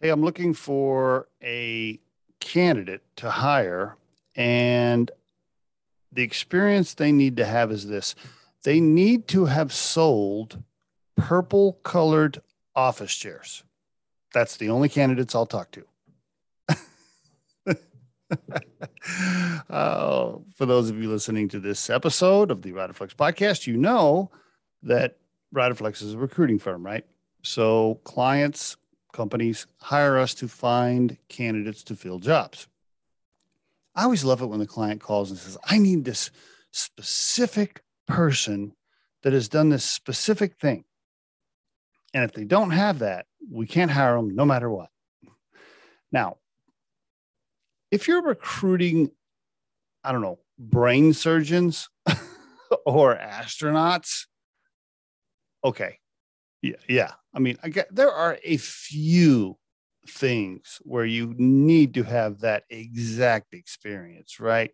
Hey, I'm looking for a candidate to hire, and the experience they need to have is this they need to have sold purple colored office chairs. That's the only candidates I'll talk to. uh, for those of you listening to this episode of the Riderflex podcast, you know that Riderflex is a recruiting firm, right? So clients, companies hire us to find candidates to fill jobs. I always love it when the client calls and says, I need this specific person that has done this specific thing. And if they don't have that, we can't hire them no matter what. Now, if you're recruiting, I don't know, brain surgeons or astronauts, okay. Yeah, yeah. I mean, I get there are a few things where you need to have that exact experience, right?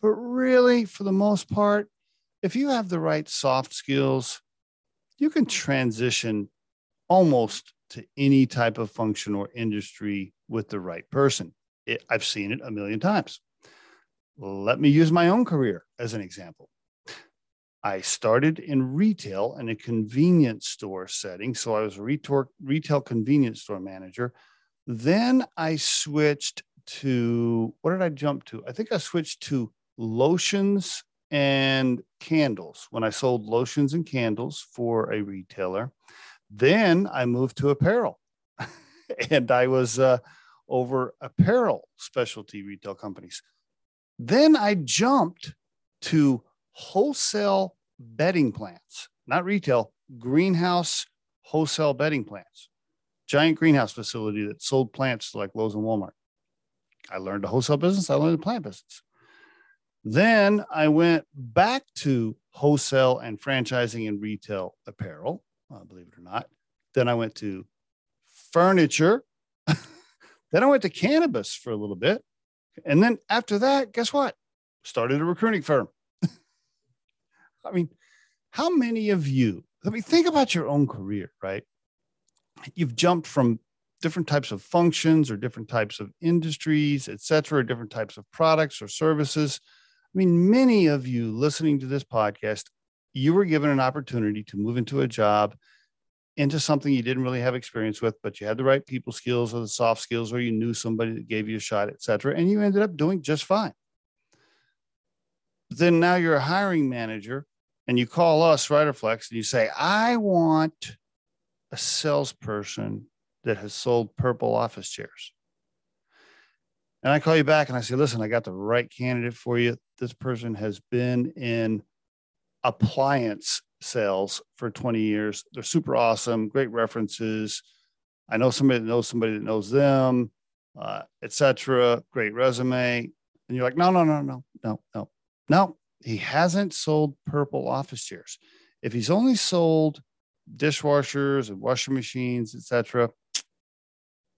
But really, for the most part, if you have the right soft skills, you can transition almost to any type of function or industry with the right person. It, I've seen it a million times. Let me use my own career as an example. I started in retail in a convenience store setting. So I was a retail, convenience store manager. Then I switched to what did I jump to? I think I switched to lotions and candles when I sold lotions and candles for a retailer. Then I moved to apparel and I was uh, over apparel specialty retail companies. Then I jumped to wholesale bedding plants, not retail, greenhouse wholesale bedding plants. Giant greenhouse facility that sold plants to like Lowe's and Walmart. I learned a wholesale business, I learned the plant business. Then I went back to wholesale and franchising and retail apparel, uh, believe it or not. Then I went to furniture. then I went to cannabis for a little bit. And then after that, guess what? Started a recruiting firm. I mean, how many of you, I mean, think about your own career, right? You've jumped from different types of functions or different types of industries, et cetera, different types of products or services. I mean, many of you listening to this podcast, you were given an opportunity to move into a job, into something you didn't really have experience with, but you had the right people skills or the soft skills, or you knew somebody that gave you a shot, et cetera, and you ended up doing just fine. Then now you're a hiring manager and you call us Riderflex and you say, I want a salesperson that has sold purple office chairs. And I call you back and I say, listen, I got the right candidate for you. This person has been in appliance sales for 20 years. They're super awesome, great references. I know somebody that knows somebody that knows them, uh, etc. Great resume. And you're like, no, no, no, no, no, no, no he hasn't sold purple office chairs. If he's only sold dishwashers and washing machines, etc.,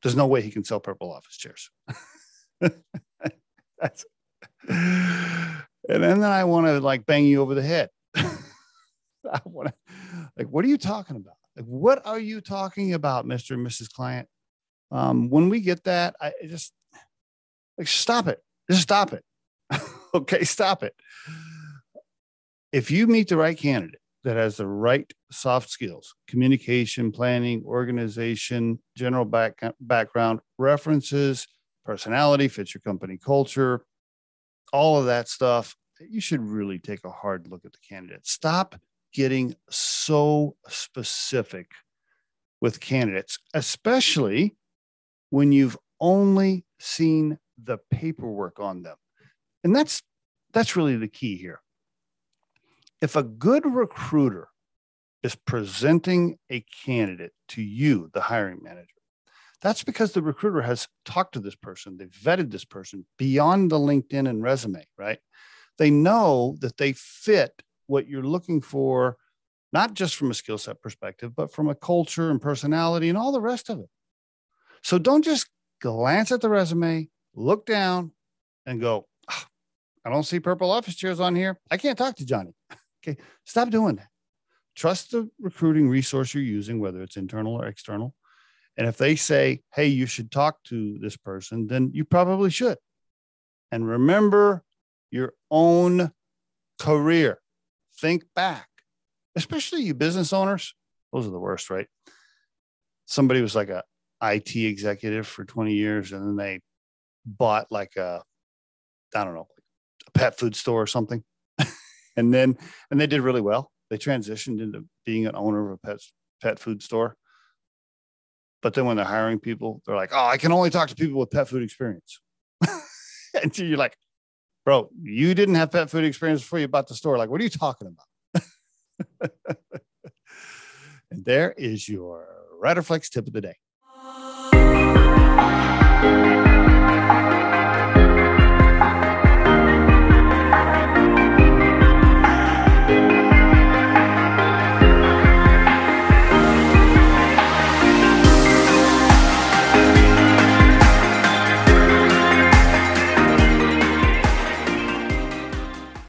there's no way he can sell purple office chairs. That's, and then I want to like bang you over the head. I want to like, what are you talking about? Like, what are you talking about, Mr. and Mrs. Client? Um, when we get that, I just like stop it. Just stop it. okay, stop it. If you meet the right candidate that has the right soft skills communication planning organization general back, background references personality fits your company culture all of that stuff you should really take a hard look at the candidate. Stop getting so specific with candidates especially when you've only seen the paperwork on them and that's that's really the key here if a good recruiter is presenting a candidate to you, the hiring manager, that's because the recruiter has talked to this person, they've vetted this person beyond the LinkedIn and resume, right? They know that they fit what you're looking for, not just from a skill set perspective, but from a culture and personality and all the rest of it. So don't just glance at the resume, look down, and go, I don't see purple office chairs on here. I can't talk to Johnny. Okay, stop doing that. Trust the recruiting resource you're using, whether it's internal or external, And if they say, hey, you should talk to this person, then you probably should. And remember your own career. Think back, especially you business owners. Those are the worst, right? Somebody was like a IT executive for 20 years and then they bought like a, I don't know, pet food store or something. and then, and they did really well. They transitioned into being an owner of a pet, pet food store. But then when they're hiring people, they're like, oh, I can only talk to people with pet food experience. and you're like, bro, you didn't have pet food experience before you bought the store. Like, what are you talking about? and there is your Riderflex tip of the day.